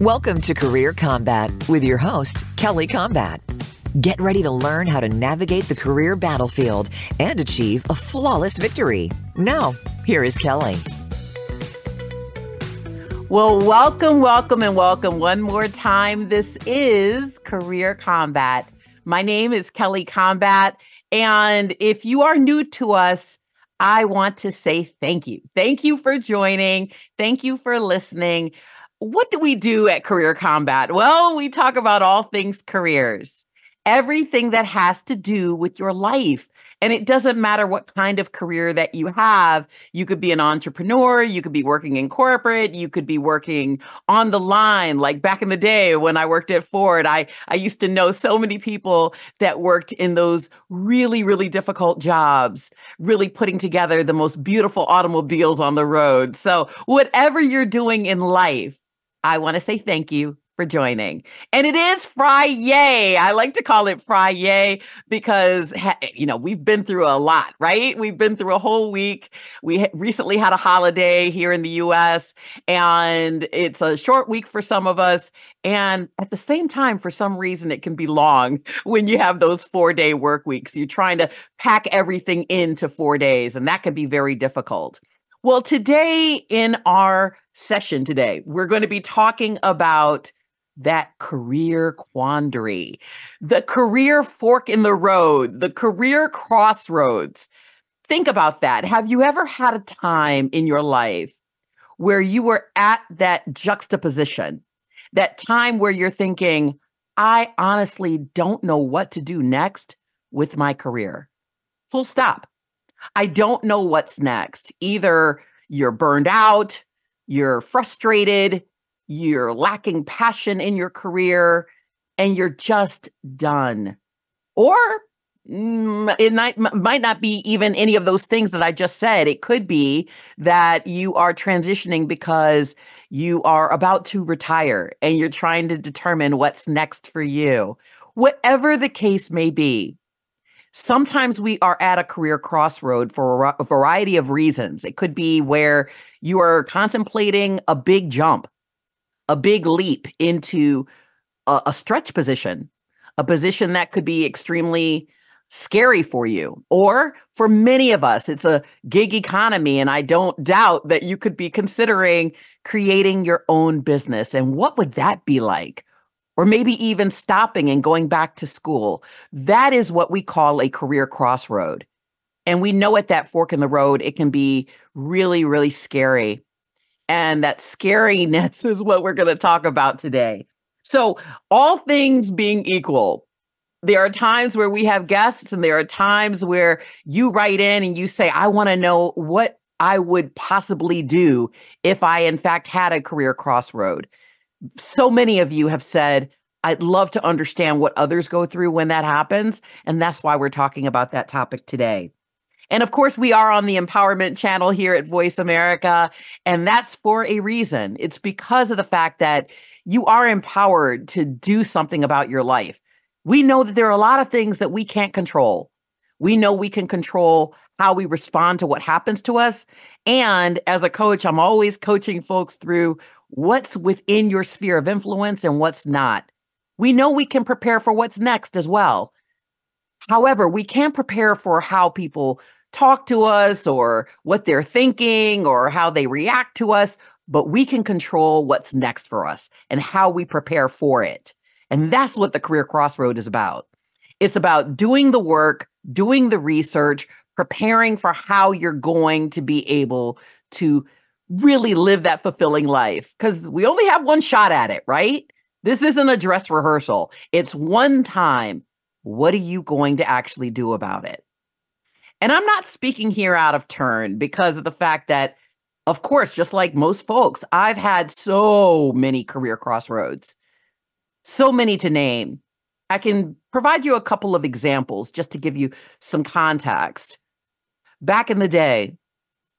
Welcome to Career Kombat with your host, Kelly Combat. Get ready to learn how to navigate the career battlefield and achieve a flawless victory. Now, here is Kelly. Well, welcome, welcome, and welcome one more time. This is Career Kombat. My name is Kelly Combat. And if you are new to us, I want to say thank you. Thank you for joining. Thank you for listening. What do we do at Career Kombat? Well, we talk about all things careers, everything that has to do with your life. And it doesn't matter what kind of career that you have. You could be an entrepreneur, you could be working in corporate, you could be working on the line. Like back in the day when I worked at Ford, I, I used to know so many people that worked in those really, really difficult jobs, really putting together the most beautiful automobiles on the road. So, whatever you're doing in life, I want to say thank you for joining. And it is Fry Friday. I like to call it Fry Friday because, you know, we've been through a lot, right? We've been through a whole week. We recently had a holiday here in the US, and it's a short week for some of us. And at the same time, for some reason, it can be long when you have those four day work weeks. You're trying to pack everything into four days, and that can be very difficult. Well, today in our session today, we're going to be talking about that career quandary, the career fork in the road, the career crossroads. Think about that. Have you ever had a time in your life where you were at that juxtaposition, that time where you're thinking, I honestly don't know what to do next with my career? Full stop. I don't know what's next. Either you're burned out, you're frustrated, you're lacking passion in your career and you're just done. Or mm, it might, might not be even any of those things that I just said. It could be that you are transitioning because you are about to retire and you're trying to determine what's next for you. Whatever the case may be, sometimes we are at a career crossroad for a variety of reasons. It could be where you are contemplating a big jump a big leap into a, a stretch position, a position that could be extremely scary for you. Or for many of us, it's a gig economy. And I don't doubt that you could be considering creating your own business. And what would that be like? Or maybe even stopping and going back to school. That is what we call a career crossroad. And we know at that fork in the road, it can be really, really scary. And that scariness is what we're going to talk about today. So, all things being equal, there are times where we have guests, and there are times where you write in and you say, I want to know what I would possibly do if I, in fact, had a career crossroad. So many of you have said, I'd love to understand what others go through when that happens. And that's why we're talking about that topic today. And of course, we are on the empowerment channel here at Voice America. And that's for a reason. It's because of the fact that you are empowered to do something about your life. We know that there are a lot of things that we can't control. We know we can control how we respond to what happens to us. And as a coach, I'm always coaching folks through what's within your sphere of influence and what's not. We know we can prepare for what's next as well. However, we can't prepare for how people talk to us or what they're thinking or how they react to us, but we can control what's next for us and how we prepare for it. And that's what the career crossroad is about. It's about doing the work, doing the research, preparing for how you're going to be able to really live that fulfilling life because we only have one shot at it, right? This isn't a dress rehearsal. It's one time. What are you going to actually do about it? And I'm not speaking here out of turn because of the fact that, of course, just like most folks, I've had so many career crossroads, so many to name. I can provide you a couple of examples just to give you some context. Back in the day,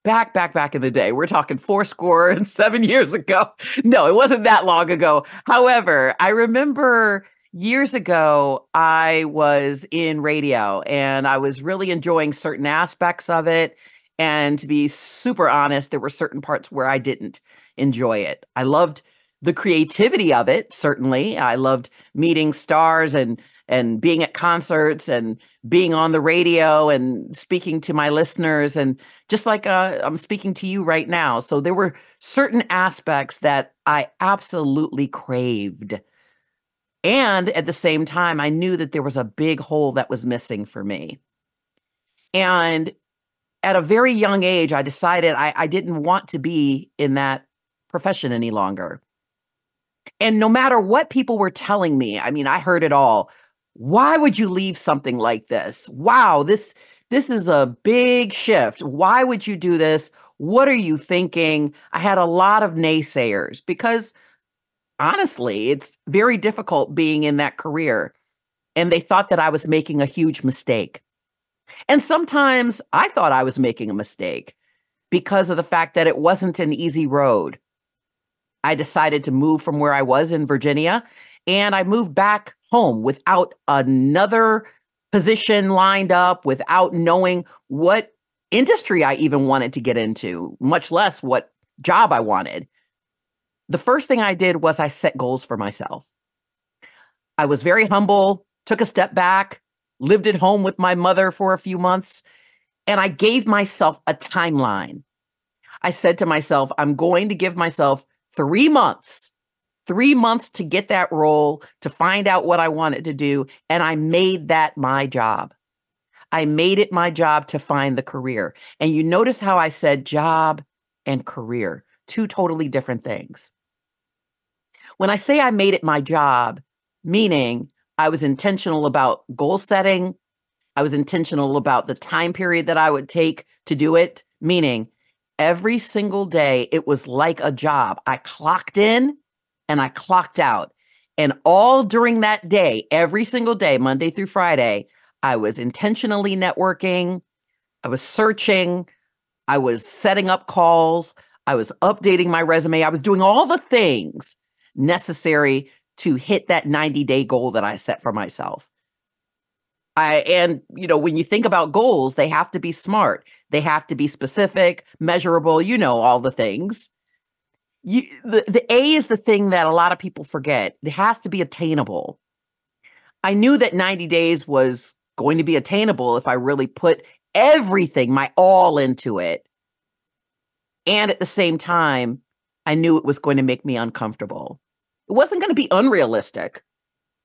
back, back, back in the day, we're talking four score and seven years ago. No, it wasn't that long ago. However, I remember years ago, I was in radio and I was really enjoying certain aspects of it. And to be super honest, there were certain parts where I didn't enjoy it. I loved the creativity of it certainly i loved meeting stars and and being at concerts and being on the radio and speaking to my listeners. And just like uh, i'm speaking to you right now. So there were certain aspects that i absolutely craved. And at the same time i knew that there was a big hole that was missing for me. And at a very young age i decided i, I didn't want to be in that profession any longer. And no matter what people were telling me, I mean, I heard it all. Why would you leave something like this? Wow, this this is a big shift. Why would you do this? What are you thinking? I had a lot of naysayers because honestly, it's very difficult being in that career. And they thought that I was making a huge mistake. And sometimes I thought I was making a mistake because of the fact that it wasn't an easy road. I decided to move from where I was in Virginia and I moved back home without another position lined up, without knowing what industry I even wanted to get into, much less what job I wanted. The first thing I did was I set goals for myself. I was very humble, took a step back, lived at home with my mother for a few months, and I gave myself a timeline. I said to myself, I'm going to give myself three months, three months to get that role, to find out what I wanted to do. And I made that my job. I made it my job to find the career. And you notice how I said job and career, two totally different things. When I say I made it my job, meaning I was intentional about goal setting, I was intentional about the time period that I would take to do it, meaning every single day, it was like a job. I clocked in and I clocked out. And all during that day, every single day, Monday through Friday, I was intentionally networking. I was searching. I was setting up calls. I was updating my resume. I was doing all the things necessary to hit that 90 day goal that I set for myself. I and you know when you think about goals they have to be smart they have to be specific measurable you know all the things you the, the A is the thing that a lot of people forget it has to be attainable I knew that 90 days was going to be attainable if I really put everything my all into it and at the same time I knew it was going to make me uncomfortable it wasn't going to be unrealistic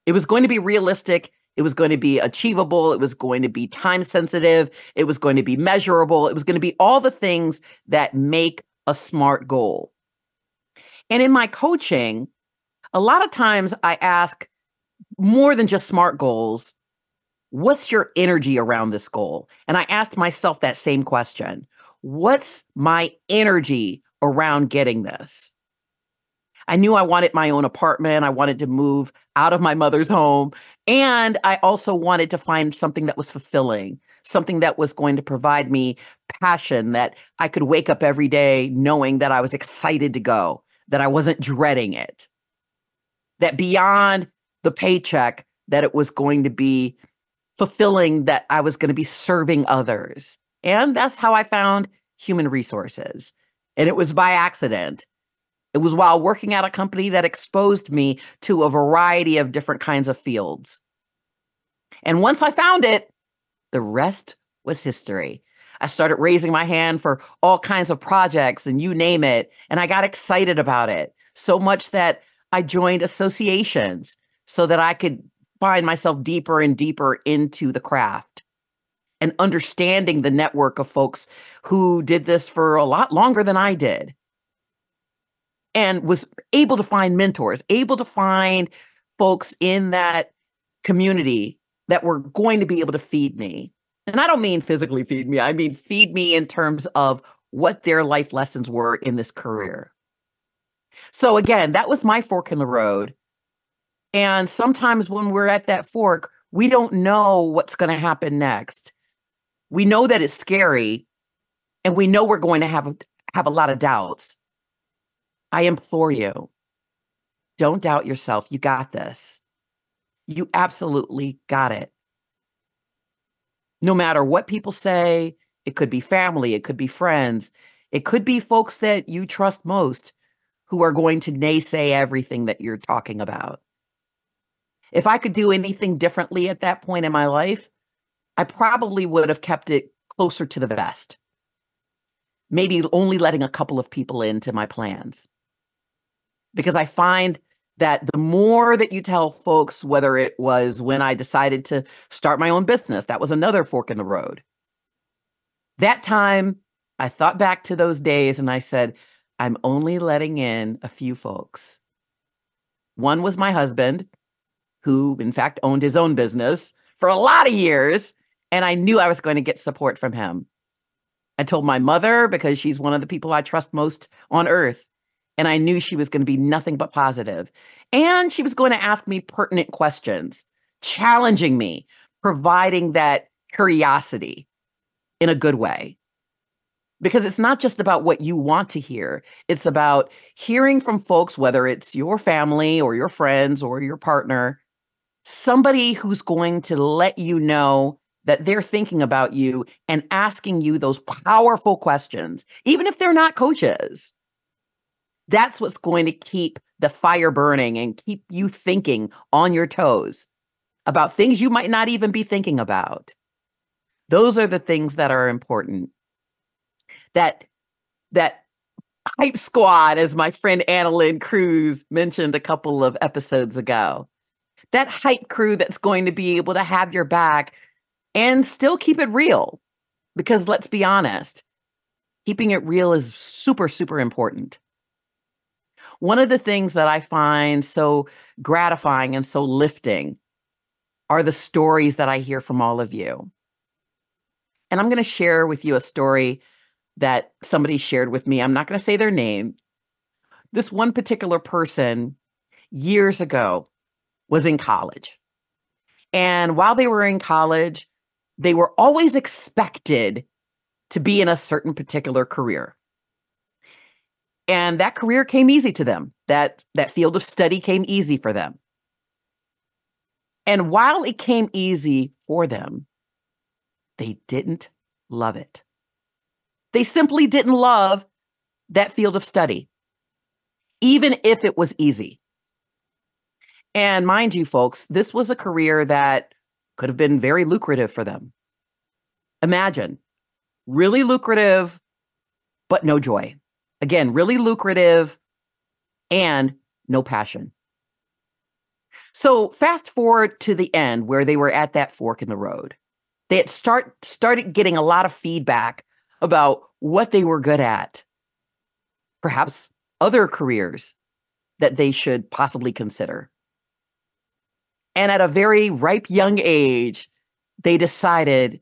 it was going to be realistic it was going to be achievable. It was going to be time sensitive. It was going to be measurable. It was going to be all the things that make a smart goal. And in my coaching, a lot of times I ask more than just smart goals what's your energy around this goal? And I asked myself that same question What's my energy around getting this? I knew I wanted my own apartment. I wanted to move out of my mother's home. And I also wanted to find something that was fulfilling, something that was going to provide me passion, that I could wake up every day knowing that I was excited to go, that I wasn't dreading it, that beyond the paycheck, that it was going to be fulfilling, that I was going to be serving others. And that's how I found human resources. And it was by accident. It was while working at a company that exposed me to a variety of different kinds of fields. And once I found it, the rest was history. I started raising my hand for all kinds of projects and you name it. And I got excited about it so much that I joined associations so that I could find myself deeper and deeper into the craft and understanding the network of folks who did this for a lot longer than I did and was able to find mentors, able to find folks in that community that were going to be able to feed me. And I don't mean physically feed me, I mean feed me in terms of what their life lessons were in this career. So, again, that was my fork in the road. And sometimes when we're at that fork, we don't know what's going to happen next. We know that it's scary and we know we're going to have, have a lot of doubts. I implore you, don't doubt yourself. You got this. You absolutely got it. No matter what people say, it could be family, it could be friends, it could be folks that you trust most who are going to naysay everything that you're talking about. If I could do anything differently at that point in my life, I probably would have kept it closer to the vest. Maybe only letting a couple of people into my plans. Because I find that the more that you tell folks, whether it was when I decided to start my own business, that was another fork in the road. That time, I thought back to those days and I said, I'm only letting in a few folks. One was my husband, who in fact owned his own business for a lot of years. And I knew I was going to get support from him. I told my mother because she's one of the people I trust most on earth. And I knew she was going to be nothing but positive. And she was going to ask me pertinent questions, challenging me, providing that curiosity in a good way because it's not just about what you want to hear. It's about hearing from folks, whether it's your family or your friends or your partner, somebody who's going to let you know that they're thinking about you and asking you those powerful questions, even if they're not coaches. That's what's going to keep the fire burning and keep you thinking on your toes about things you might not even be thinking about. Those are the things that are important that that hype squad, as my friend Annalyn Cruz mentioned a couple of episodes ago. That hype crew that's going to be able to have your back and still keep it real. Because let's be honest, keeping it real is super, super important. One of the things that I find so gratifying and so lifting are the stories that I hear from all of you. And I'm going to share with you a story that somebody shared with me. I'm not going to say their name. This one particular person years ago was in college. And while they were in college, they were always expected to be in a certain particular career. And that career came easy to them. That that field of study came easy for them. And while it came easy for them, they didn't love it. They simply didn't love that field of study, even if it was easy. And mind you, folks, this was a career that could have been very lucrative for them. Imagine really lucrative, but no joy. Again, really lucrative and no passion. So fast forward to the end where they were at that fork in the road. They had start started getting a lot of feedback about what they were good at, perhaps other careers that they should possibly consider. And at a very ripe young age, they decided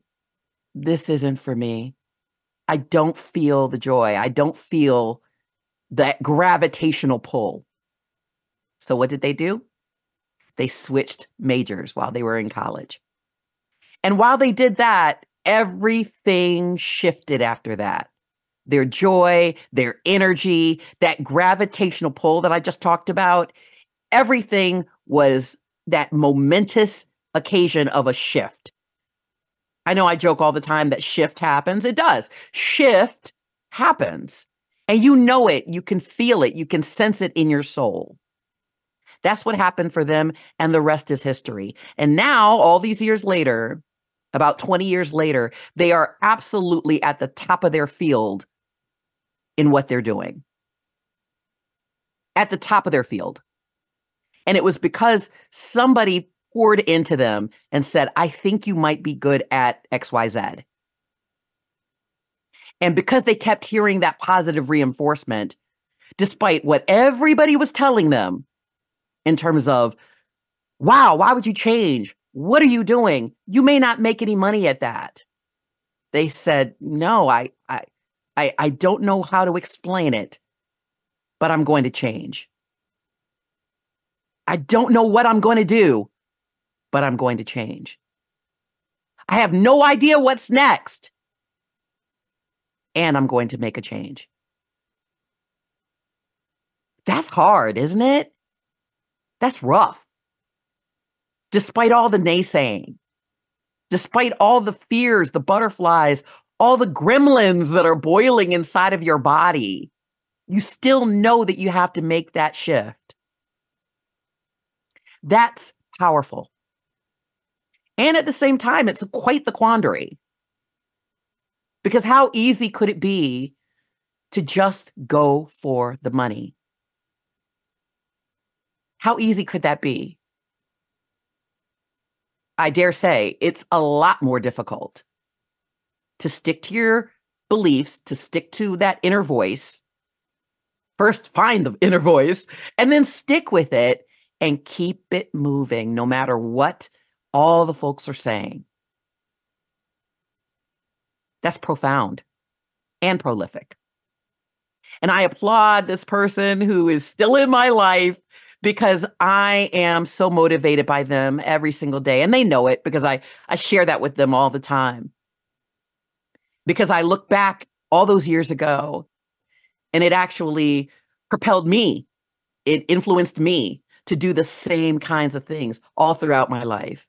this isn't for me. I don't feel the joy. I don't feel that gravitational pull. So, what did they do? They switched majors while they were in college. And while they did that, everything shifted after that. Their joy, their energy, that gravitational pull that I just talked about, everything was that momentous occasion of a shift. I know I joke all the time that shift happens. It does. Shift happens. And you know it. You can feel it. You can sense it in your soul. That's what happened for them. And the rest is history. And now, all these years later, about 20 years later, they are absolutely at the top of their field in what they're doing. At the top of their field. And it was because somebody poured into them and said, I think you might be good at XYZ. And because they kept hearing that positive reinforcement, despite what everybody was telling them in terms of, wow, why would you change? What are you doing? You may not make any money at that. They said, No, I, I, I, I don't know how to explain it, but I'm going to change. I don't know what I'm going to do, but I'm going to change. I have no idea what's next, and I'm going to make a change. That's hard, isn't it? That's rough despite all the naysaying, despite all the fears, the butterflies, all the gremlins that are boiling inside of your body. You still know that you have to make that shift. That's powerful. And at the same time, it's quite the quandary. Because how easy could it be to just go for the money? How easy could that be? I dare say it's a lot more difficult to stick to your beliefs, to stick to that inner voice. First, find the inner voice and then stick with it and keep it moving no matter what all the folks are saying. That's profound and prolific. And I applaud this person who is still in my life because I am so motivated by them every single day. And they know it because I, I share that with them all the time. Because I look back all those years ago and it actually propelled me, it influenced me to do the same kinds of things all throughout my life.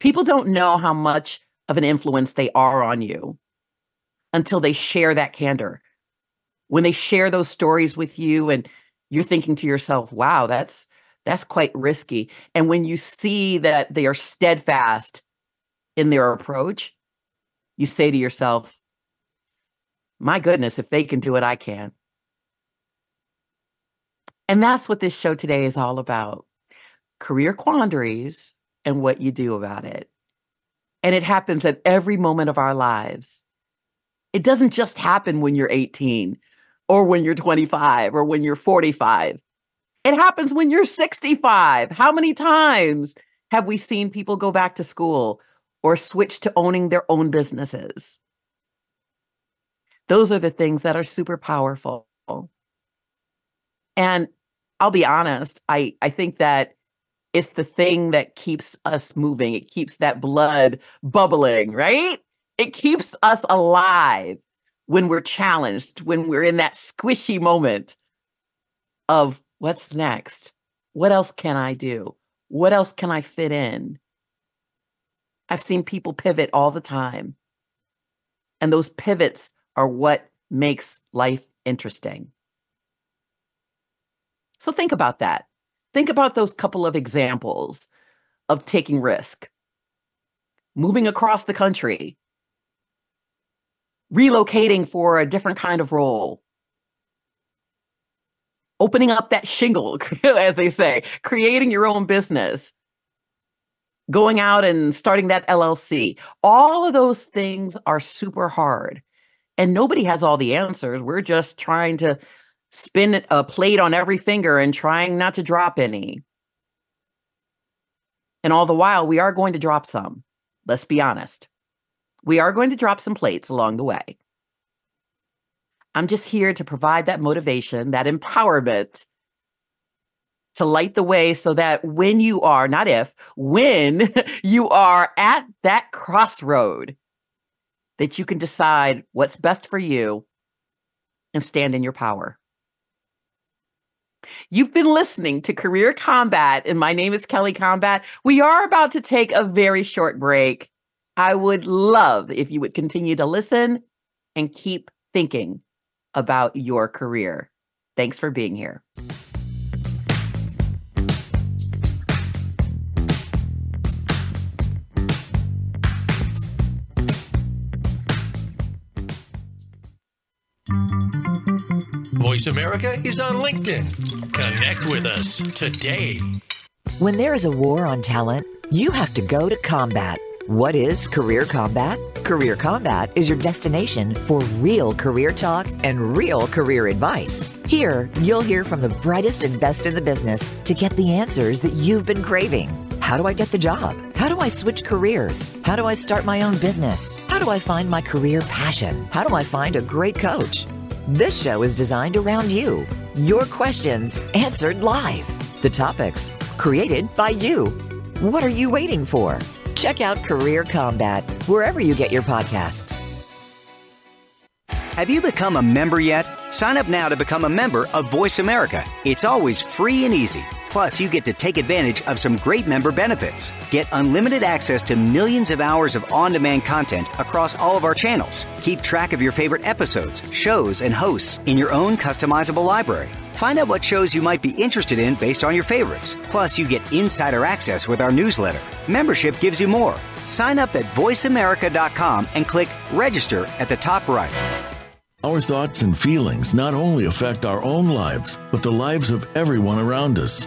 People don't know how much of an influence they are on you until they share that candor. When they share those stories with you and you're thinking to yourself, wow, that's that's quite risky. And when you see that they are steadfast in their approach, you say to yourself, my goodness, if they can do it, I can. And that's what this show today is all about career quandaries and what you do about it. And it happens at every moment of our lives. It doesn't just happen when you're 18 or when you're 25 or when you're 45. It happens when you're 65. How many times have we seen people go back to school or switch to owning their own businesses? Those are the things that are super powerful. And I'll be honest, I, I think that it's the thing that keeps us moving. It keeps that blood bubbling, right? It keeps us alive when we're challenged, when we're in that squishy moment of what's next? What else can I do? What else can I fit in? I've seen people pivot all the time. And those pivots are what makes life interesting. So think about that. Think about those couple of examples of taking risk, moving across the country, relocating for a different kind of role, opening up that shingle, as they say, creating your own business, going out and starting that LLC. All of those things are super hard. And nobody has all the answers. We're just trying to spin a plate on every finger and trying not to drop any. And all the while, we are going to drop some. Let's be honest. We are going to drop some plates along the way. I'm just here to provide that motivation, that empowerment to light the way so that when you are, not if, when you are at that crossroad, that you can decide what's best for you and stand in your power. You've been listening to Career Kombat, and my name is Kelly Combat. We are about to take a very short break. I would love if you would continue to listen and keep thinking about your career. Thanks for being here. Voice America is on LinkedIn. Connect with us today. When there is a war on talent, you have to go to combat what is Career Kombat? Career Kombat is your destination for real career talk and real career advice. Here, you'll hear from the brightest and best in the business to get the answers that you've been craving. How do I get the job? How do I switch careers? How do I start my own business? How do I find my career passion? How do I find a great coach? This show is designed around you. Your questions answered live. The topics created by you. What are you waiting for? Check out Career Kombat wherever you get your podcasts. Have you become a member yet? Sign up now to become a member of Voice America. It's always free and easy. Plus, you get to take advantage of some great member benefits. Get unlimited access to millions of hours of on demand content across all of our channels. Keep track of your favorite episodes, shows, and hosts in your own customizable library. Find out what shows you might be interested in based on your favorites. Plus, you get insider access with our newsletter. Membership gives you more. Sign up at voiceamerica.com and click register at the top right. Our thoughts and feelings not only affect our own lives, but the lives of everyone around us.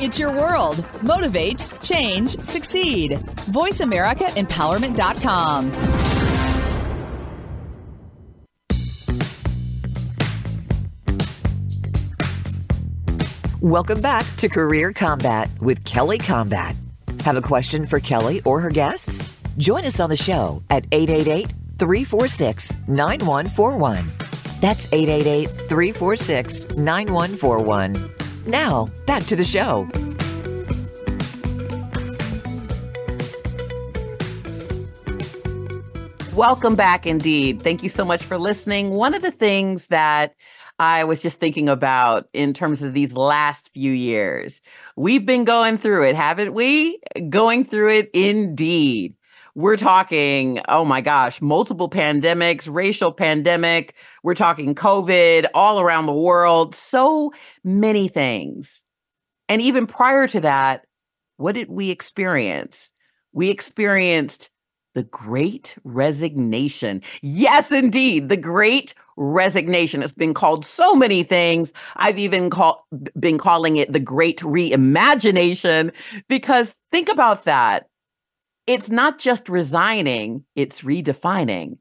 It's your world. Motivate, change, succeed. VoiceAmericaEmpowerment.com. Welcome back to Career Kombat with Kelly Combat. Have a question for Kelly or her guests? Join us on the show at 888 346 9141. That's 888 346 9141. Now, back to the show. Welcome back indeed. Thank you so much for listening. One of the things that I was just thinking about in terms of these last few years, we've been going through it, haven't we? Going through it indeed. We're talking, oh my gosh, multiple pandemics, racial pandemic. We're talking COVID all around the world, so many things. And even prior to that, what did we experience? We experienced the great resignation. Yes, indeed, the great resignation. It's been called so many things. I've even call, been calling it the great reimagination because think about that. It's not just resigning, it's redefining.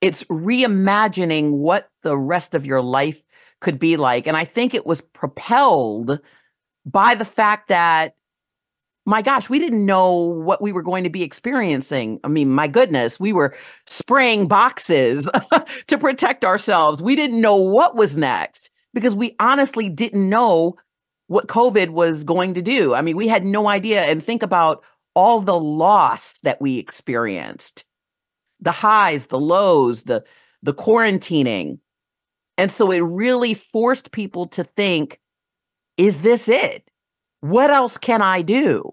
It's reimagining what the rest of your life could be like. And I think it was propelled by the fact that my gosh, we didn't know what we were going to be experiencing. I mean, my goodness, we were spraying boxes to protect ourselves. We didn't know what was next because we honestly didn't know what COVID was going to do. I mean, we had no idea. And think about all the loss that we experienced the highs, the lows, the, the quarantining. And so it really forced people to think is this it? What else can I do?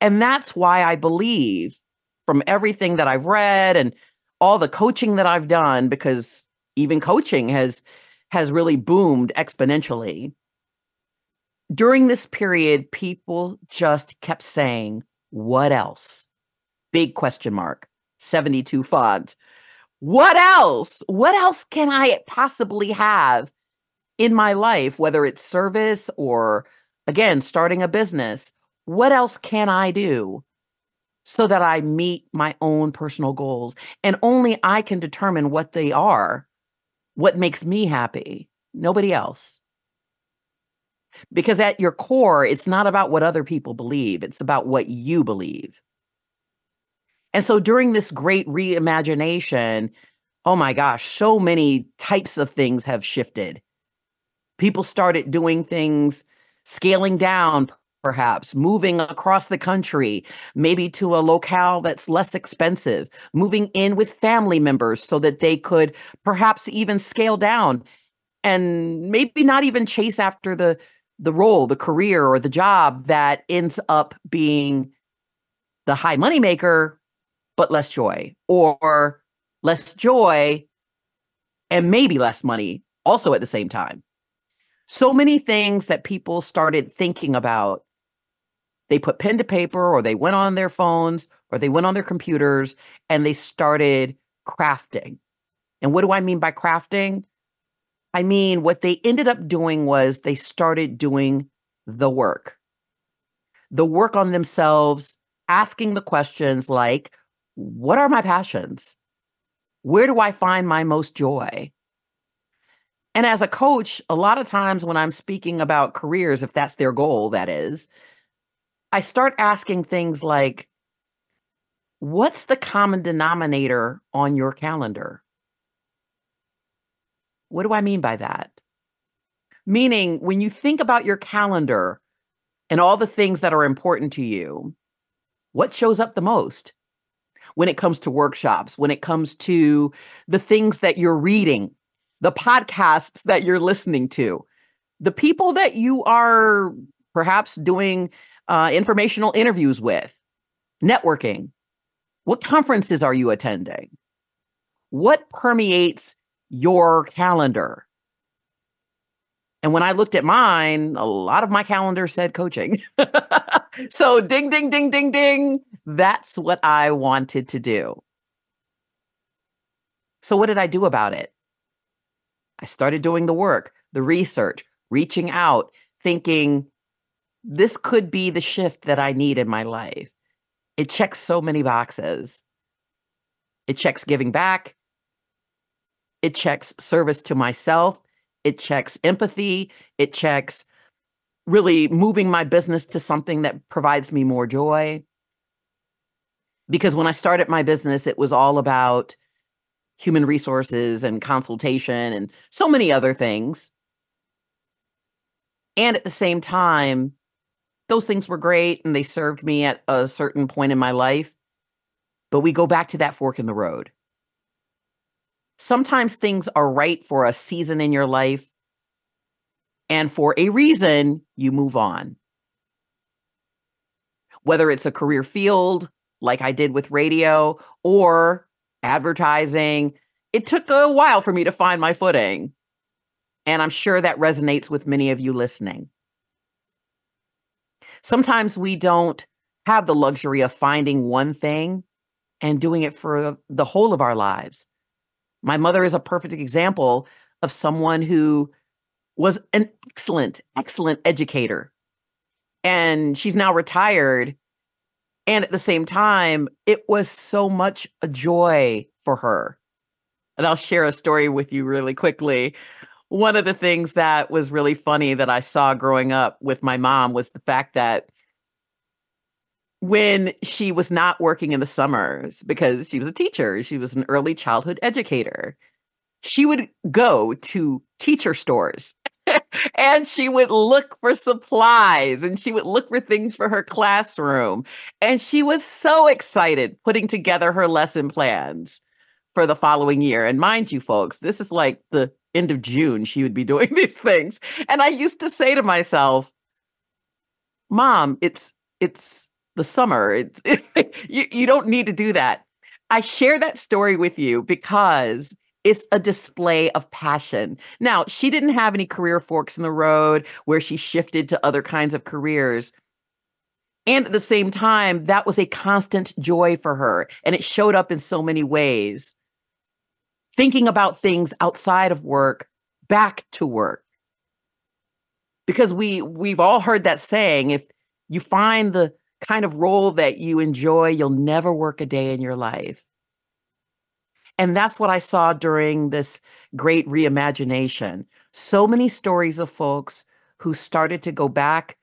And that's why I believe from everything that I've read and all the coaching that I've done because even coaching has has really boomed exponentially. During this period people just kept saying, "What else?" Big question mark. 72 font. What else? What else can I possibly have in my life whether it's service or again, starting a business, what else can I do so that I meet my own personal goals? And only I can determine what they are, what makes me happy, nobody else. Because at your core, it's not about what other people believe, it's about what you believe. And so during this great reimagination, oh my gosh, so many types of things have shifted. People started doing things scaling down, perhaps moving across the country, maybe to a locale that's less expensive, moving in with family members so that they could perhaps even scale down and maybe not even chase after the the role, the career or the job that ends up being the high money maker but less joy or less joy and maybe less money also at the same time so many things that people started thinking about. They put pen to paper or they went on their phones or they went on their computers and they started crafting. And what do I mean by crafting? I mean, what they ended up doing was they started doing the work, the work on themselves, asking the questions like, what are my passions? Where do I find my most joy? And as a coach, a lot of times when I'm speaking about careers, if that's their goal, that is, I start asking things like, what's the common denominator on your calendar? What do I mean by that? Meaning, when you think about your calendar and all the things that are important to you, what shows up the most? When it comes to workshops, when it comes to the things that you're reading, the podcasts that you're listening to, the people that you are perhaps doing uh, informational interviews with, networking. What conferences are you attending? What permeates your calendar? And when I looked at mine, a lot of my calendar said coaching. so ding, ding, ding, ding, ding. That's what I wanted to do. So, what did I do about it? I started doing the work, the research, reaching out, thinking this could be the shift that I need in my life. It checks so many boxes. It checks giving back. It checks service to myself. It checks empathy. It checks really moving my business to something that provides me more joy. Because when I started my business, it was all about human resources and consultation and so many other things. And at the same time, those things were great and they served me at a certain point in my life. But we go back to that fork in the road. Sometimes things are right for a season in your life, and for a reason, you move on. Whether it's a career field, like I did with radio, or advertising, it took a while for me to find my footing. And I'm sure that resonates with many of you listening. Sometimes we don't have the luxury of finding one thing and doing it for the whole of our lives. My mother is a perfect example of someone who was an excellent, excellent educator. And she's now retired. And at the same time, it was so much a joy for her. And I'll share a story with you really quickly one of the things that was really funny that I saw growing up with my mom was the fact that when she was not working in the summers because she was a teacher, she was an early childhood educator, she would go to teacher stores and she would look for supplies and she would look for things for her classroom. And she was so excited putting together her lesson plans for the following year. And mind you, folks, this is like the end of June, she would be doing these things. And I used to say to myself, Mom, it's it's the summer. It's it, you, you don't need to do that. I share that story with you because it's a display of passion. Now, she didn't have any career forks in the road where she shifted to other kinds of careers. And at the same time, that was a constant joy for her. And it showed up in so many ways thinking about things outside of work back to work because we we've all heard that saying if you find the kind of role that you enjoy you'll never work a day in your life. And that's what i saw during this great reimagination. So many stories of folks who started to go back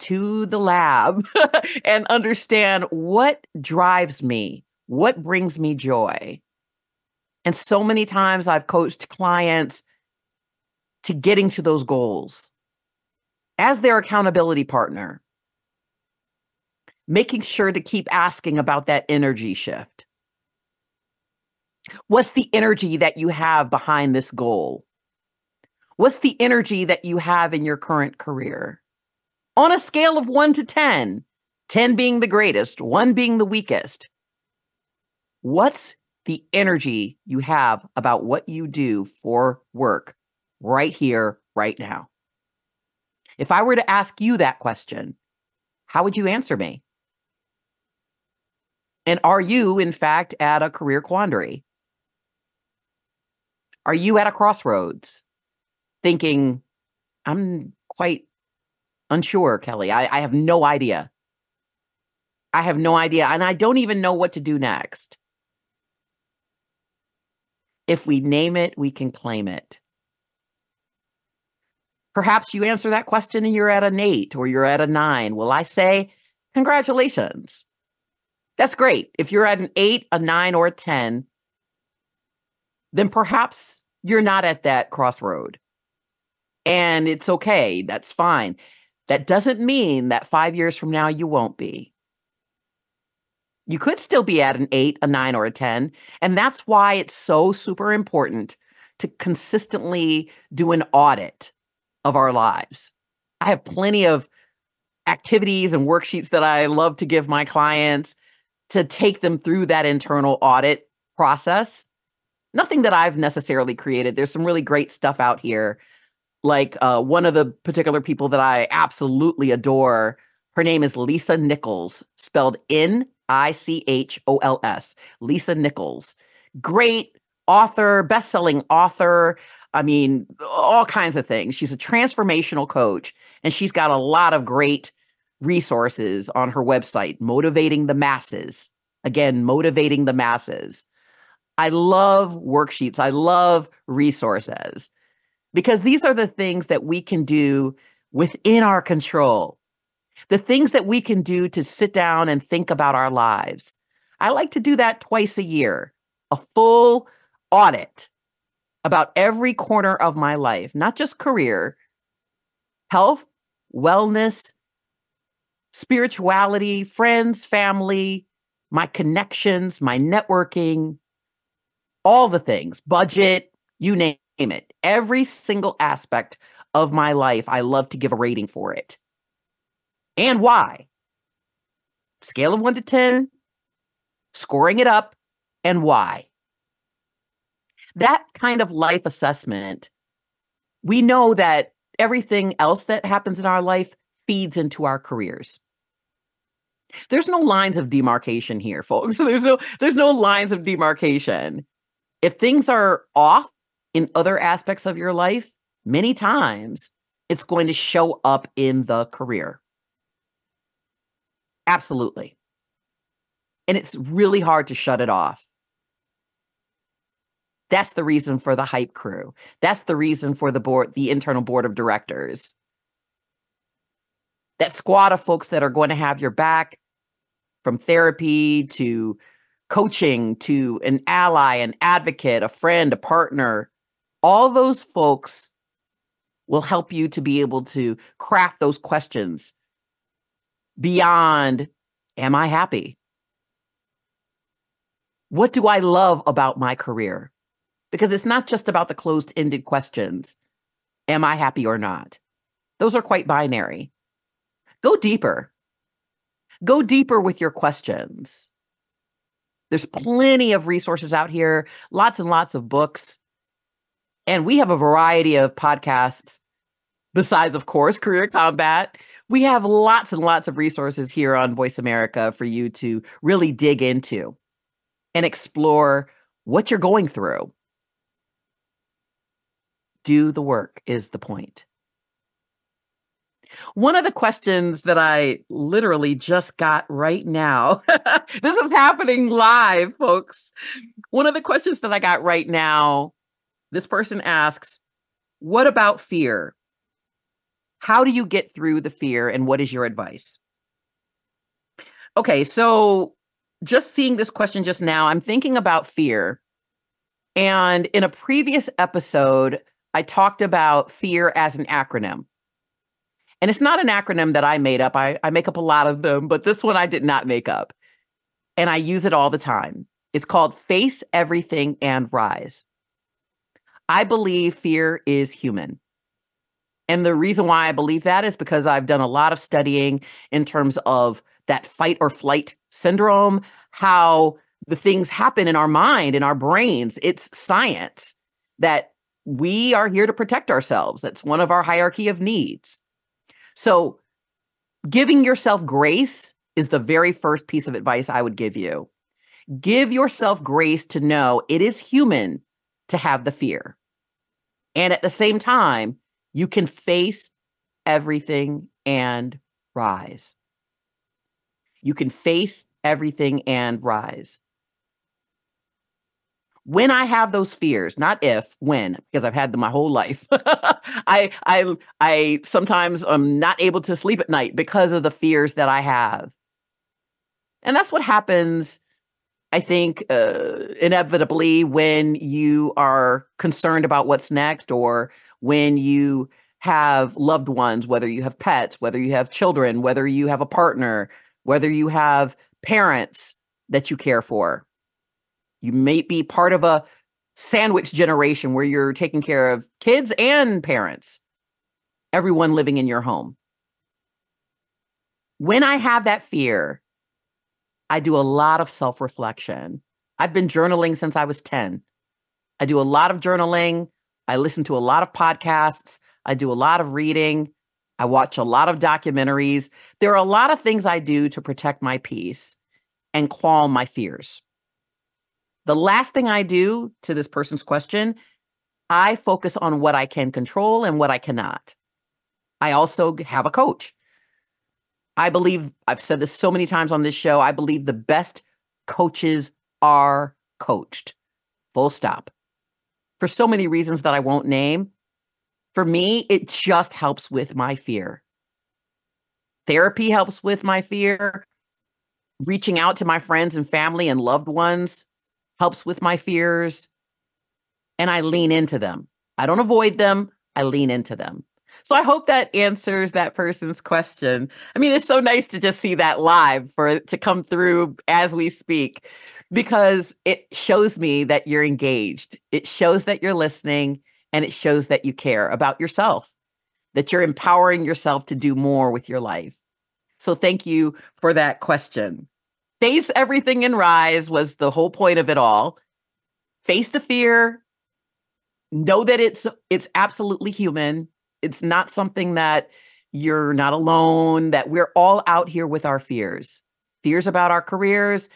to the lab and understand what drives me what brings me joy. And so many times I've coached clients to getting to those goals as their accountability partner, making sure to keep asking about that energy shift. What's the energy that you have behind this goal? What's the energy that you have in your current career? On a scale of one to 10, 10 being the greatest, one being the weakest, what's the energy you have about what you do for work right here, right now. If I were to ask you that question, how would you answer me? And are you, in fact, at a career quandary? Are you at a crossroads thinking, I'm quite unsure, Kelly? I, I have no idea. I have no idea. And I don't even know what to do next. If we name it, we can claim it. Perhaps you answer that question and you're at an eight or you're at a nine. Will I say, congratulations? That's great. If you're at an eight, a nine, or a 10, then perhaps you're not at that crossroad. And it's okay. That's fine. That doesn't mean that five years from now you won't be. You could still be at an eight, a nine, or a 10. And that's why it's so super important to consistently do an audit of our lives. I have plenty of activities and worksheets that I love to give my clients to take them through that internal audit process. Nothing that I've necessarily created. There's some really great stuff out here. Like uh, one of the particular people that I absolutely adore, her name is Lisa Nichols, spelled N I C H O L S. Lisa Nichols. Great author, best selling author. I mean, all kinds of things. She's a transformational coach, and she's got a lot of great resources on her website, Motivating the Masses. Again, motivating the masses. I love worksheets, I love resources because these are the things that we can do within our control, the things that we can do to sit down and think about our lives. I like to do that twice a year, a full audit about every corner of my life, not just career, health, wellness, spirituality, friends, family, my connections, my networking, all the things, budget, you name it. Every single aspect of my life, I love to give a rating for it. And why? Scale of one to 10, scoring it up, and why? that kind of life assessment, we know that everything else that happens in our life feeds into our careers. There's no lines of demarcation here, folks. There's no there's no lines of demarcation. If things are off in other aspects of your life, many times it's going to show up in the career. Absolutely. And it's really hard to shut it off. That's the reason for the hype crew. That's the reason for the board, the internal board of directors. That squad of folks that are going to have your back from therapy to coaching to an ally, an advocate, a friend, a partner. All those folks will help you to be able to craft those questions beyond Am I happy? What do I love about my career? because it's not just about the closed ended questions Am I happy or not? Those are quite binary. Go deeper. Go deeper with your questions. There's plenty of resources out here, lots and lots of books. And we have a variety of podcasts besides, of course, Career Kombat. We have lots and lots of resources here on Voice America for you to really dig into and explore what you're going through do the work is the point. One of the questions that I literally just got right now, this is happening live, folks. One of the questions that I got right now, this person asks, What about fear? How do you get through the fear and what is your advice? Okay, so just seeing this question just now, I'm thinking about fear. And in a previous episode, I talked about fear as an acronym. And it's not an acronym that I made up. I, I make up a lot of them, but this one I did not make up. And I use it all the time. It's called Face Everything and Rise. I believe fear is human. And the reason why I believe that is because I've done a lot of studying in terms of that fight or flight syndrome, how the things happen in our mind, in our brains. It's science that we are here to protect ourselves. That's one of our hierarchy of needs. So, giving yourself grace is the very first piece of advice I would give you. Give yourself grace to know it is human to have the fear. And at the same time, you can face everything and rise. You can face everything and rise. When I have those fears, not if, when, because I've had them my whole life. I I I sometimes am not able to sleep at night because of the fears that I have. And that's what happens I think uh, inevitably when you are concerned about what's next or when you have loved ones, whether you have pets, whether you have children, whether you have a partner, whether you have parents that you care for. You may be part of a sandwich generation where you're taking care of kids and parents, everyone living in your home. When I have that fear, I do a lot of self reflection. I've been journaling since I was 10. I do a lot of journaling. I listen to a lot of podcasts. I do a lot of reading. I watch a lot of documentaries. There are a lot of things I do to protect my peace and calm my fears. The last thing I do to this person's question, I focus on what I can control and what I cannot. I also have a coach. I believe, I've said this so many times on this show, I believe the best coaches are coached. Full stop. For so many reasons that I won't name. For me, it just helps with my fear. Therapy helps with my fear. Reaching out to my friends and family and loved ones helps with my fears. And I lean into them. I don't avoid them, I lean into them. So I hope that answers that person's question. I mean, it's so nice to just see that live for to come through as we speak because it shows me that you're engaged. It shows that you're listening and it shows that you care about yourself, that you're empowering yourself to do more with your life. So thank you for that question. Face everything and rise was the whole point of it all. Face the fear. Know that it's it's absolutely human. It's not something that you're not alone, that we're all out here with our fears. Fears about our careers,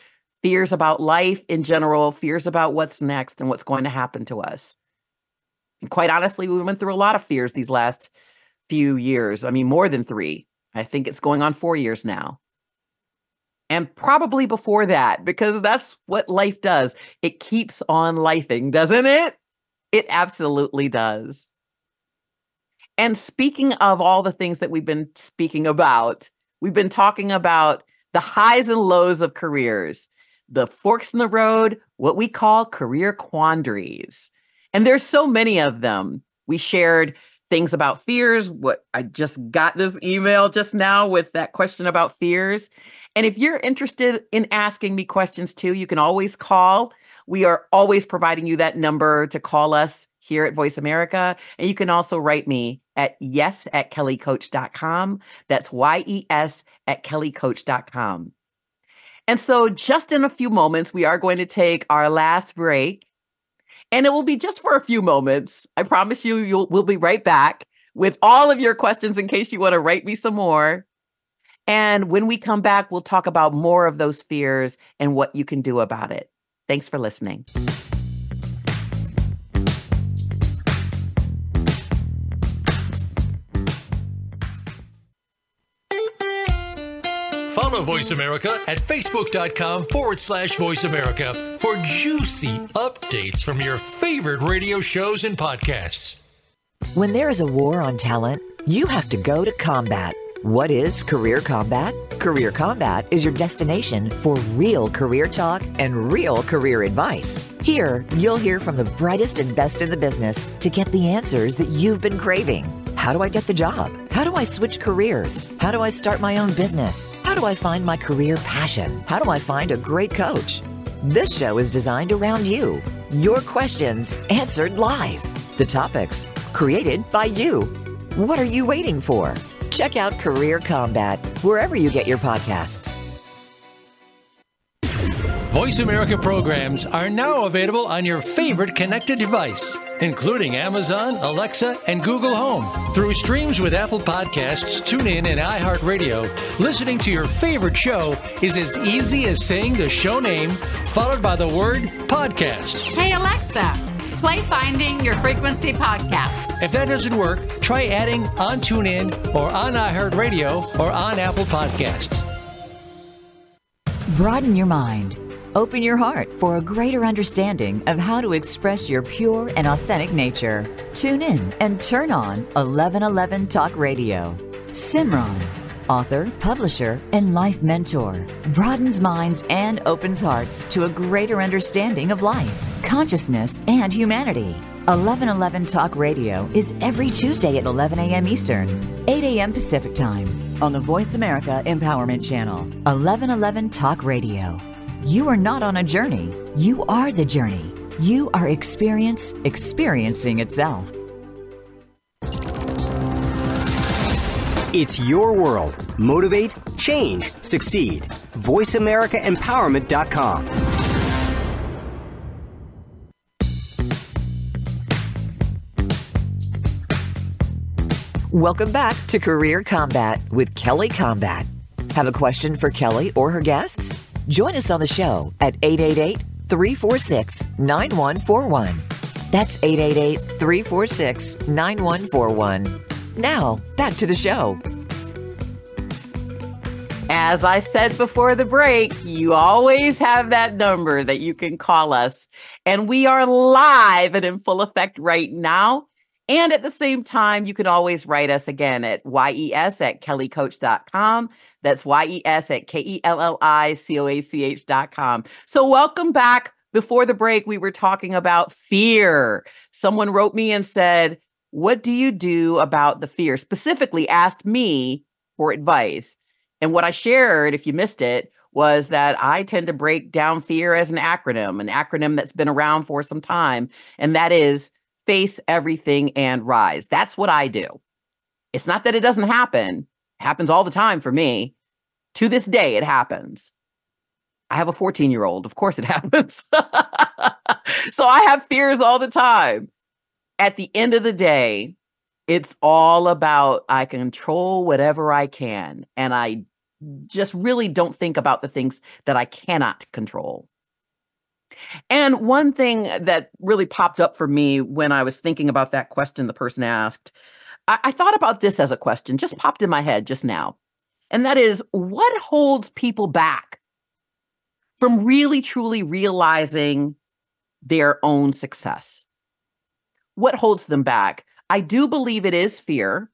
fears about life in general, fears about what's next and what's going to happen to us. And quite honestly, we went through a lot of fears these last few years. I mean, more than three. I think it's going on four years now. And probably before that, because that's what life does. It keeps on lifing, doesn't it? It absolutely does. And speaking of all the things that we've been speaking about, we've been talking about the highs and lows of careers, the forks in the road, what we call career quandaries. And there's so many of them. We shared things about fears. What I just got this email just now with that question about fears. And if you're interested in asking me questions too, you can always call. We are always providing you that number to call us here at Voice America. And you can also write me at yes at kellicoach.com. That's Y E S at kellicoach.com. And so, just in a few moments, we are going to take our last break. And it will be just for a few moments. I promise you, you'll, we'll be right back with all of your questions in case you want to write me some more. And when we come back, we'll talk about more of those fears and what you can do about it. Thanks for listening. Follow Voice America at facebook.com forward slash voice America for juicy updates from your favorite radio shows and podcasts. When there is a war on talent, you have to go to combat. What is Career Kombat? Career Kombat is your destination for real career talk and real career advice. Here, you'll hear from the brightest and best in the business to get the answers that you've been craving. How do I get the job? How do I switch careers? How do I start my own business? How do I find my career passion? How do I find a great coach? This show is designed around you. Your questions answered live. The topics created by you. What are you waiting for? Check out Career Kombat wherever you get your podcasts. Voice America programs are now available on your favorite connected device, including Amazon, Alexa, and Google Home. Through streams with Apple Podcasts, TuneIn, and iHeartRadio, listening to your favorite show is as easy as saying the show name followed by the word podcast. Hey, Alexa, play Finding Your Frequency podcast. If that doesn't work, try adding on TuneIn or on iHeartRadio or on Apple Podcasts. Broaden your mind. Open your heart for a greater understanding of how to express your pure and authentic nature. Tune in and turn on 1111 Talk Radio. Simran, author, publisher, and life mentor, broadens minds and opens hearts to a greater understanding of life, consciousness, and humanity. 1111 Talk Radio is every Tuesday at 11 a.m. Eastern, 8 a.m. Pacific Time on the Voice America Empowerment Channel. 1111 Talk Radio. You are not on a journey, you are the journey. You are experience experiencing itself. It's your world. Motivate, change, succeed. VoiceAmericaEmpowerment.com. Welcome back to Career Kombat with Kelly Combat. Have a question for Kelly or her guests? Join us on the show at 888 346 9141. That's 888 346 9141. Now, back to the show. As I said before the break, you always have that number that you can call us. And we are live and in full effect right now. And at the same time, you can always write us again at yes at kellicoach.com. That's yes at K E L L I C O A C H.com. So, welcome back. Before the break, we were talking about fear. Someone wrote me and said, What do you do about the fear? Specifically, asked me for advice. And what I shared, if you missed it, was that I tend to break down fear as an acronym, an acronym that's been around for some time. And that is face everything and rise. That's what I do. It's not that it doesn't happen, it happens all the time for me. To this day, it happens. I have a 14 year old. Of course, it happens. so I have fears all the time. At the end of the day, it's all about I control whatever I can. And I just really don't think about the things that I cannot control. And one thing that really popped up for me when I was thinking about that question the person asked, I, I, thought about this as a question, just popped in my head just now. And that is what holds people back from really truly realizing their own success? What holds them back? I do believe it is fear.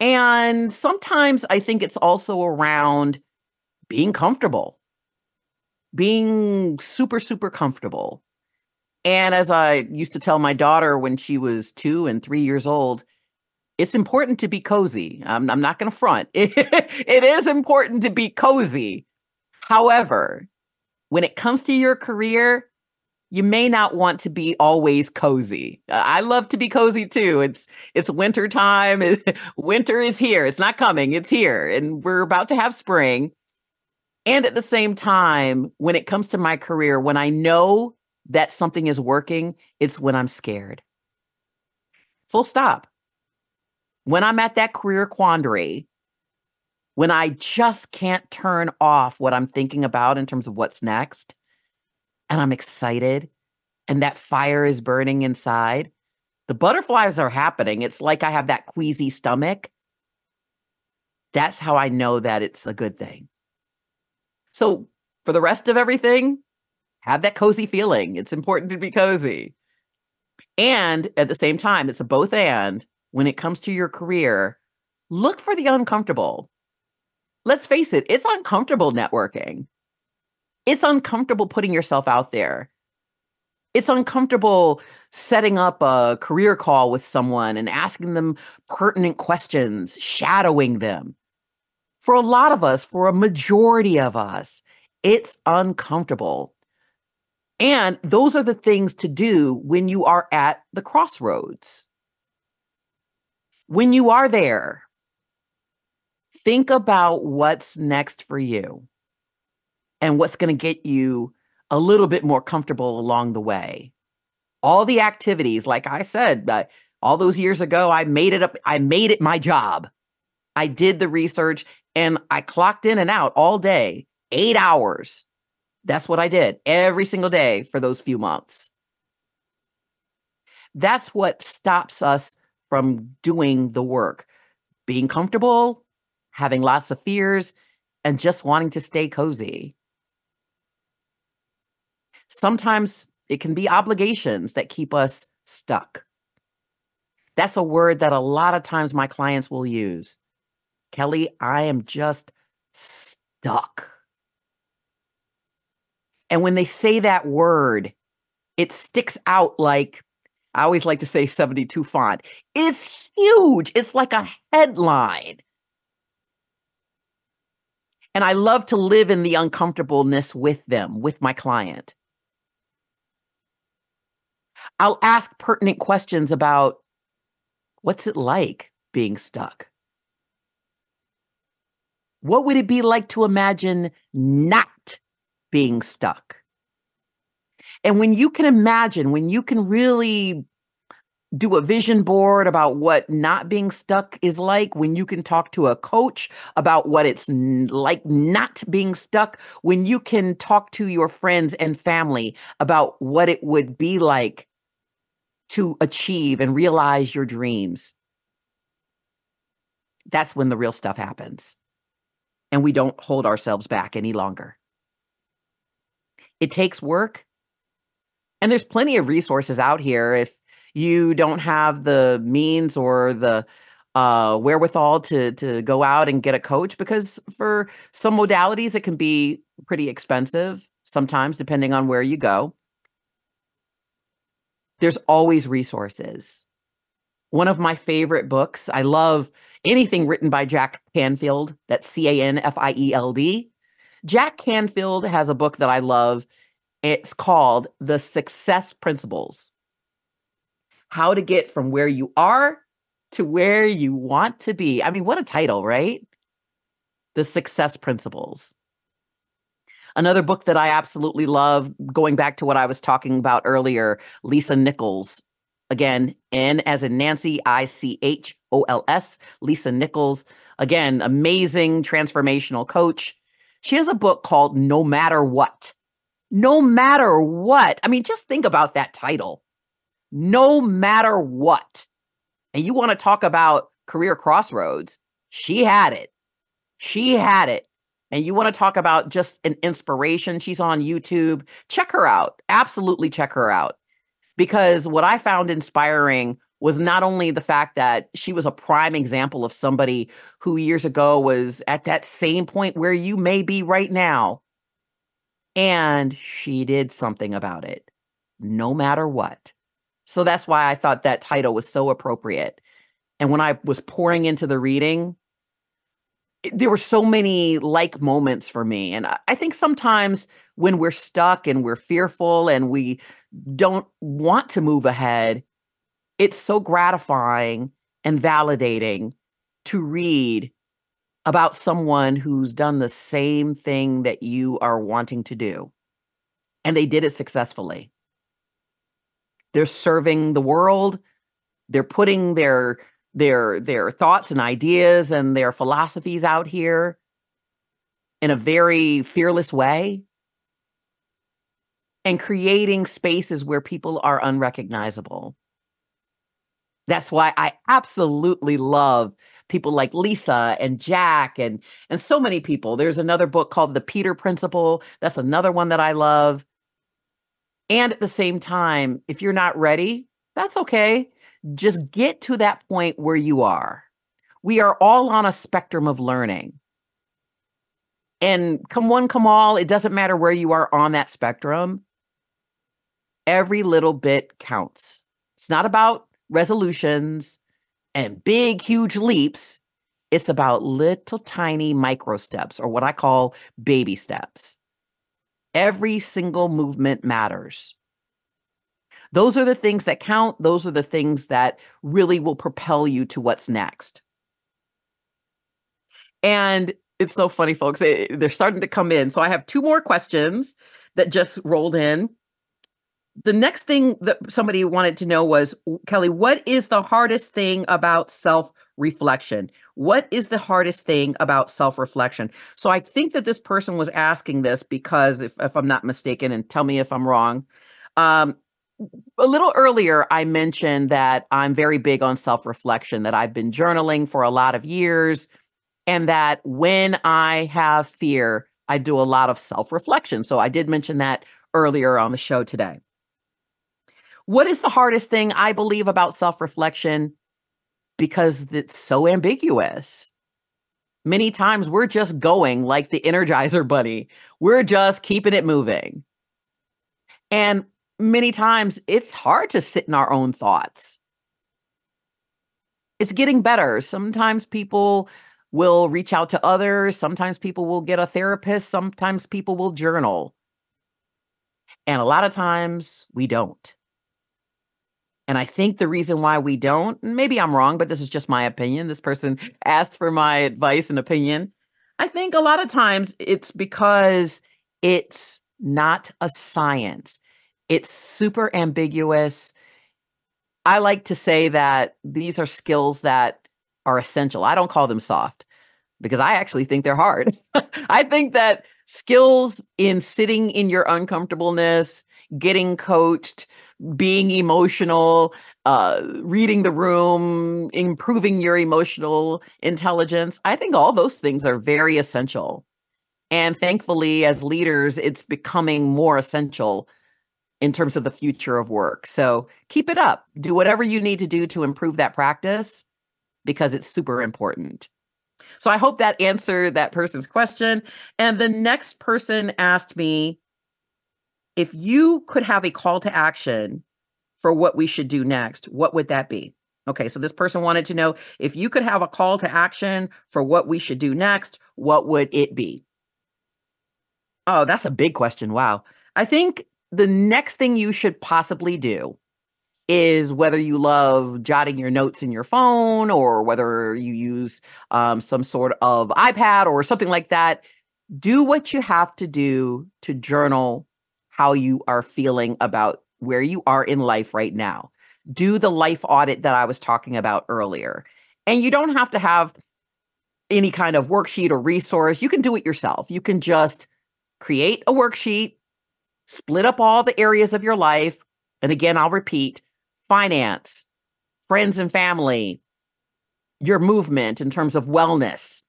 And sometimes I think it's also around being comfortable being super, super comfortable. And as I used to tell my daughter when she was two and three years old, it's important to be cozy. I'm, I'm not going to front. It, it is important to be cozy. However, when it comes to your career, you may not want to be always cozy. Uh, I love to be cozy too. It's it's winter time. Winter is here. It's not coming. It's here, and we're about to have spring. And at the same time, when it comes to my career, when I know that something is working, it's when I'm scared. Full stop. When I'm at that career quandary, when I just can't turn off what I'm thinking about in terms of what's next, and I'm excited, and that fire is burning inside, the butterflies are happening. It's like I have that queasy stomach. That's how I know that it's a good thing. So for the rest of everything, have that cozy feeling. It's important to be cozy. And at the same time, it's a both and when it comes to your career, look for the uncomfortable. Let's face it, it's uncomfortable networking. It's uncomfortable putting yourself out there. It's uncomfortable setting up a career call with someone and asking them pertinent questions, shadowing them for a lot of us, for a majority of us, it's uncomfortable. And those are the things to do when you are at the crossroads. When you are there, think about what's next for you and what's going to get you a little bit more comfortable along the way. All the activities, like I said, uh, all those years ago, I made it up, I made it my job. I did the research and I clocked in and out all day, eight hours. That's what I did every single day for those few months. That's what stops us from doing the work, being comfortable, having lots of fears, and just wanting to stay cozy. Sometimes it can be obligations that keep us stuck. That's a word that a lot of times my clients will use. Kelly, I am just stuck. And when they say that word, it sticks out like I always like to say 72 font. It's huge. It's like a headline. And I love to live in the uncomfortableness with them, with my client. I'll ask pertinent questions about what's it like being stuck? What would it be like to imagine not being stuck? And when you can imagine, when you can really do a vision board about what not being stuck is like, when you can talk to a coach about what it's like not being stuck, when you can talk to your friends and family about what it would be like to achieve and realize your dreams, that's when the real stuff happens. And we don't hold ourselves back any longer. It takes work. And there's plenty of resources out here if you don't have the means or the uh, wherewithal to to go out and get a coach because for some modalities it can be pretty expensive sometimes depending on where you go there's always resources one of my favorite books i love anything written by jack canfield that's c-a-n-f-i-e-l-d jack canfield has a book that i love it's called the success principles how to get from where you are to where you want to be. I mean, what a title, right? The Success Principles. Another book that I absolutely love, going back to what I was talking about earlier, Lisa Nichols. Again, N as in Nancy, I C H O L S, Lisa Nichols. Again, amazing transformational coach. She has a book called No Matter What. No Matter What. I mean, just think about that title no matter what. And you want to talk about career crossroads? She had it. She had it. And you want to talk about just an inspiration? She's on YouTube. Check her out. Absolutely check her out. Because what I found inspiring was not only the fact that she was a prime example of somebody who years ago was at that same point where you may be right now, and she did something about it, no matter what. So that's why I thought that title was so appropriate. And when I was pouring into the reading, there were so many like moments for me. And I think sometimes when we're stuck and we're fearful and we don't want to move ahead, it's so gratifying and validating to read about someone who's done the same thing that you are wanting to do. And they did it successfully. They're serving the world. They're putting their their their thoughts and ideas and their philosophies out here in a very fearless way and creating spaces where people are unrecognizable. That's why I absolutely love people like Lisa and Jack and and so many people. There's another book called The Peter Principle. That's another one that I love. And at the same time, if you're not ready, that's okay. Just get to that point where you are. We are all on a spectrum of learning. And come one, come all, it doesn't matter where you are on that spectrum. Every little bit counts. It's not about resolutions and big, huge leaps. It's about little tiny micro steps, or what I call baby steps. Every single movement matters. Those are the things that count. Those are the things that really will propel you to what's next. And it's so funny, folks. They're starting to come in. So I have two more questions that just rolled in. The next thing that somebody wanted to know was Kelly, what is the hardest thing about self reflection? What is the hardest thing about self reflection? So I think that this person was asking this because, if, if I'm not mistaken, and tell me if I'm wrong. Um, a little earlier, I mentioned that I'm very big on self reflection, that I've been journaling for a lot of years, and that when I have fear, I do a lot of self reflection. So I did mention that earlier on the show today. What is the hardest thing I believe about self reflection? Because it's so ambiguous. Many times we're just going like the Energizer Bunny, we're just keeping it moving. And many times it's hard to sit in our own thoughts. It's getting better. Sometimes people will reach out to others. Sometimes people will get a therapist. Sometimes people will journal. And a lot of times we don't. And I think the reason why we don't, maybe I'm wrong, but this is just my opinion. This person asked for my advice and opinion. I think a lot of times it's because it's not a science, it's super ambiguous. I like to say that these are skills that are essential. I don't call them soft because I actually think they're hard. I think that skills in sitting in your uncomfortableness, getting coached, being emotional, uh, reading the room, improving your emotional intelligence, I think all those things are very essential. And thankfully, as leaders, it's becoming more essential in terms of the future of work. So keep it up. Do whatever you need to do to improve that practice because it's super important. So I hope that answered that person's question. And the next person asked me if you could have a call to action for what we should do next, what would that be? Okay, so this person wanted to know if you could have a call to action for what we should do next, what would it be? Oh, that's a big question. Wow. I think the next thing you should possibly do is whether you love jotting your notes in your phone or whether you use um, some sort of iPad or something like that. Do what you have to do to journal how you are feeling about where you are in life right now. Do the life audit that I was talking about earlier. And you don't have to have any kind of worksheet or resource. You can do it yourself. You can just create a worksheet, split up all the areas of your life. And again, I'll repeat finance, friends and family, your movement in terms of wellness,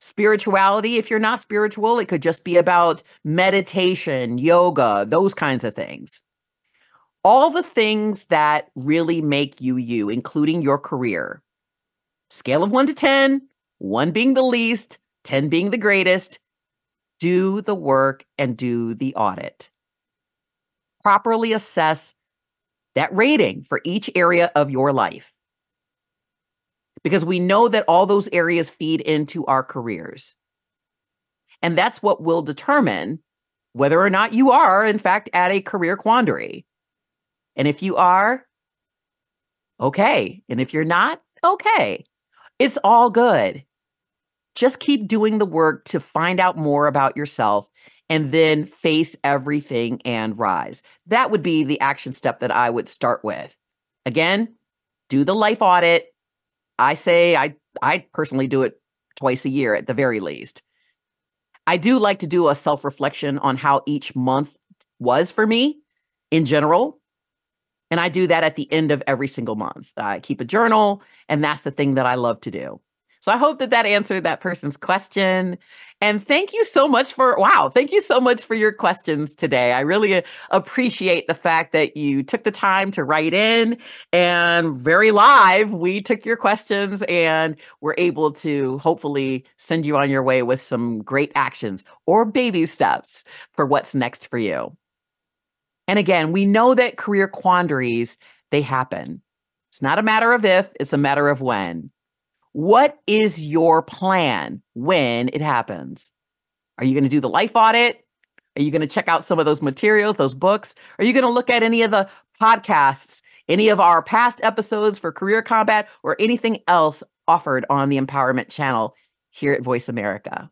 spirituality. If you're not spiritual, it could just be about meditation, yoga, those kinds of things. All the things that really make you you, including your career. Scale of one to 10, one being the least, 10 being the greatest. Do the work and do the audit. Properly assess that rating for each area of your life. Because we know that all those areas feed into our careers. And that's what will determine whether or not you are, in fact, at a career quandary. And if you are, okay. And if you're not, okay. It's all good. Just keep doing the work to find out more about yourself and then face everything and rise. That would be the action step that I would start with. Again, do the life audit. I say I I personally do it twice a year at the very least. I do like to do a self-reflection on how each month was for me in general. And I do that at the end of every single month. I keep a journal, and that's the thing that I love to do. So I hope that that answered that person's question. And thank you so much for, wow, thank you so much for your questions today. I really uh, appreciate the fact that you took the time to write in and very live, we took your questions and were able to hopefully send you on your way with some great actions or baby steps for what's next for you. And again, we know that career quandaries, they happen. It's not a matter of if, it's a matter of when. What is your plan when it happens? Are you going to do the life audit? Are you going to check out some of those materials, those books? Are you going to look at any of the podcasts, any of our past episodes for Career Kombat, or anything else offered on the Empowerment Channel here at Voice America?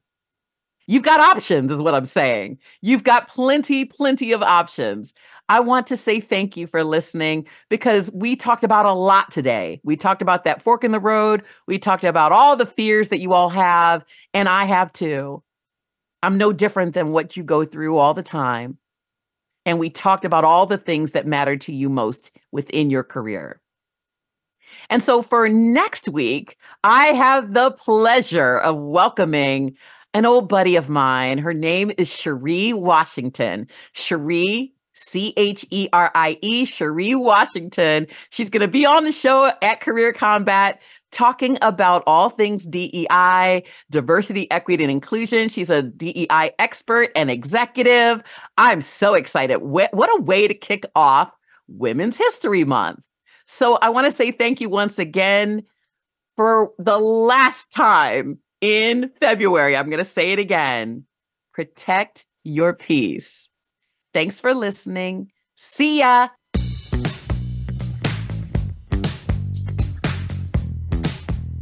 You've got options, is what I'm saying. You've got plenty, plenty of options. I want to say thank you for listening because we talked about a lot today. We talked about that fork in the road. We talked about all the fears that you all have, and I have too. I'm no different than what you go through all the time. And we talked about all the things that matter to you most within your career. And so for next week, I have the pleasure of welcoming an old buddy of mine. Her name is Cherie Washington. Cherie C H E R I E, Cherie Washington. She's going to be on the show at Career Kombat talking about all things DEI, diversity, equity, and inclusion. She's a DEI expert and executive. I'm so excited. What a way to kick off Women's History Month. So I want to say thank you once again for the last time in February. I'm going to say it again protect your peace. Thanks for listening. See ya.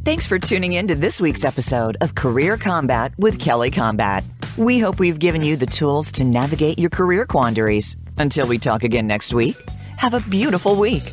Thanks for tuning in to this week's episode of Career Kombat with Kelly Combat. We hope we've given you the tools to navigate your career quandaries. Until we talk again next week, have a beautiful week.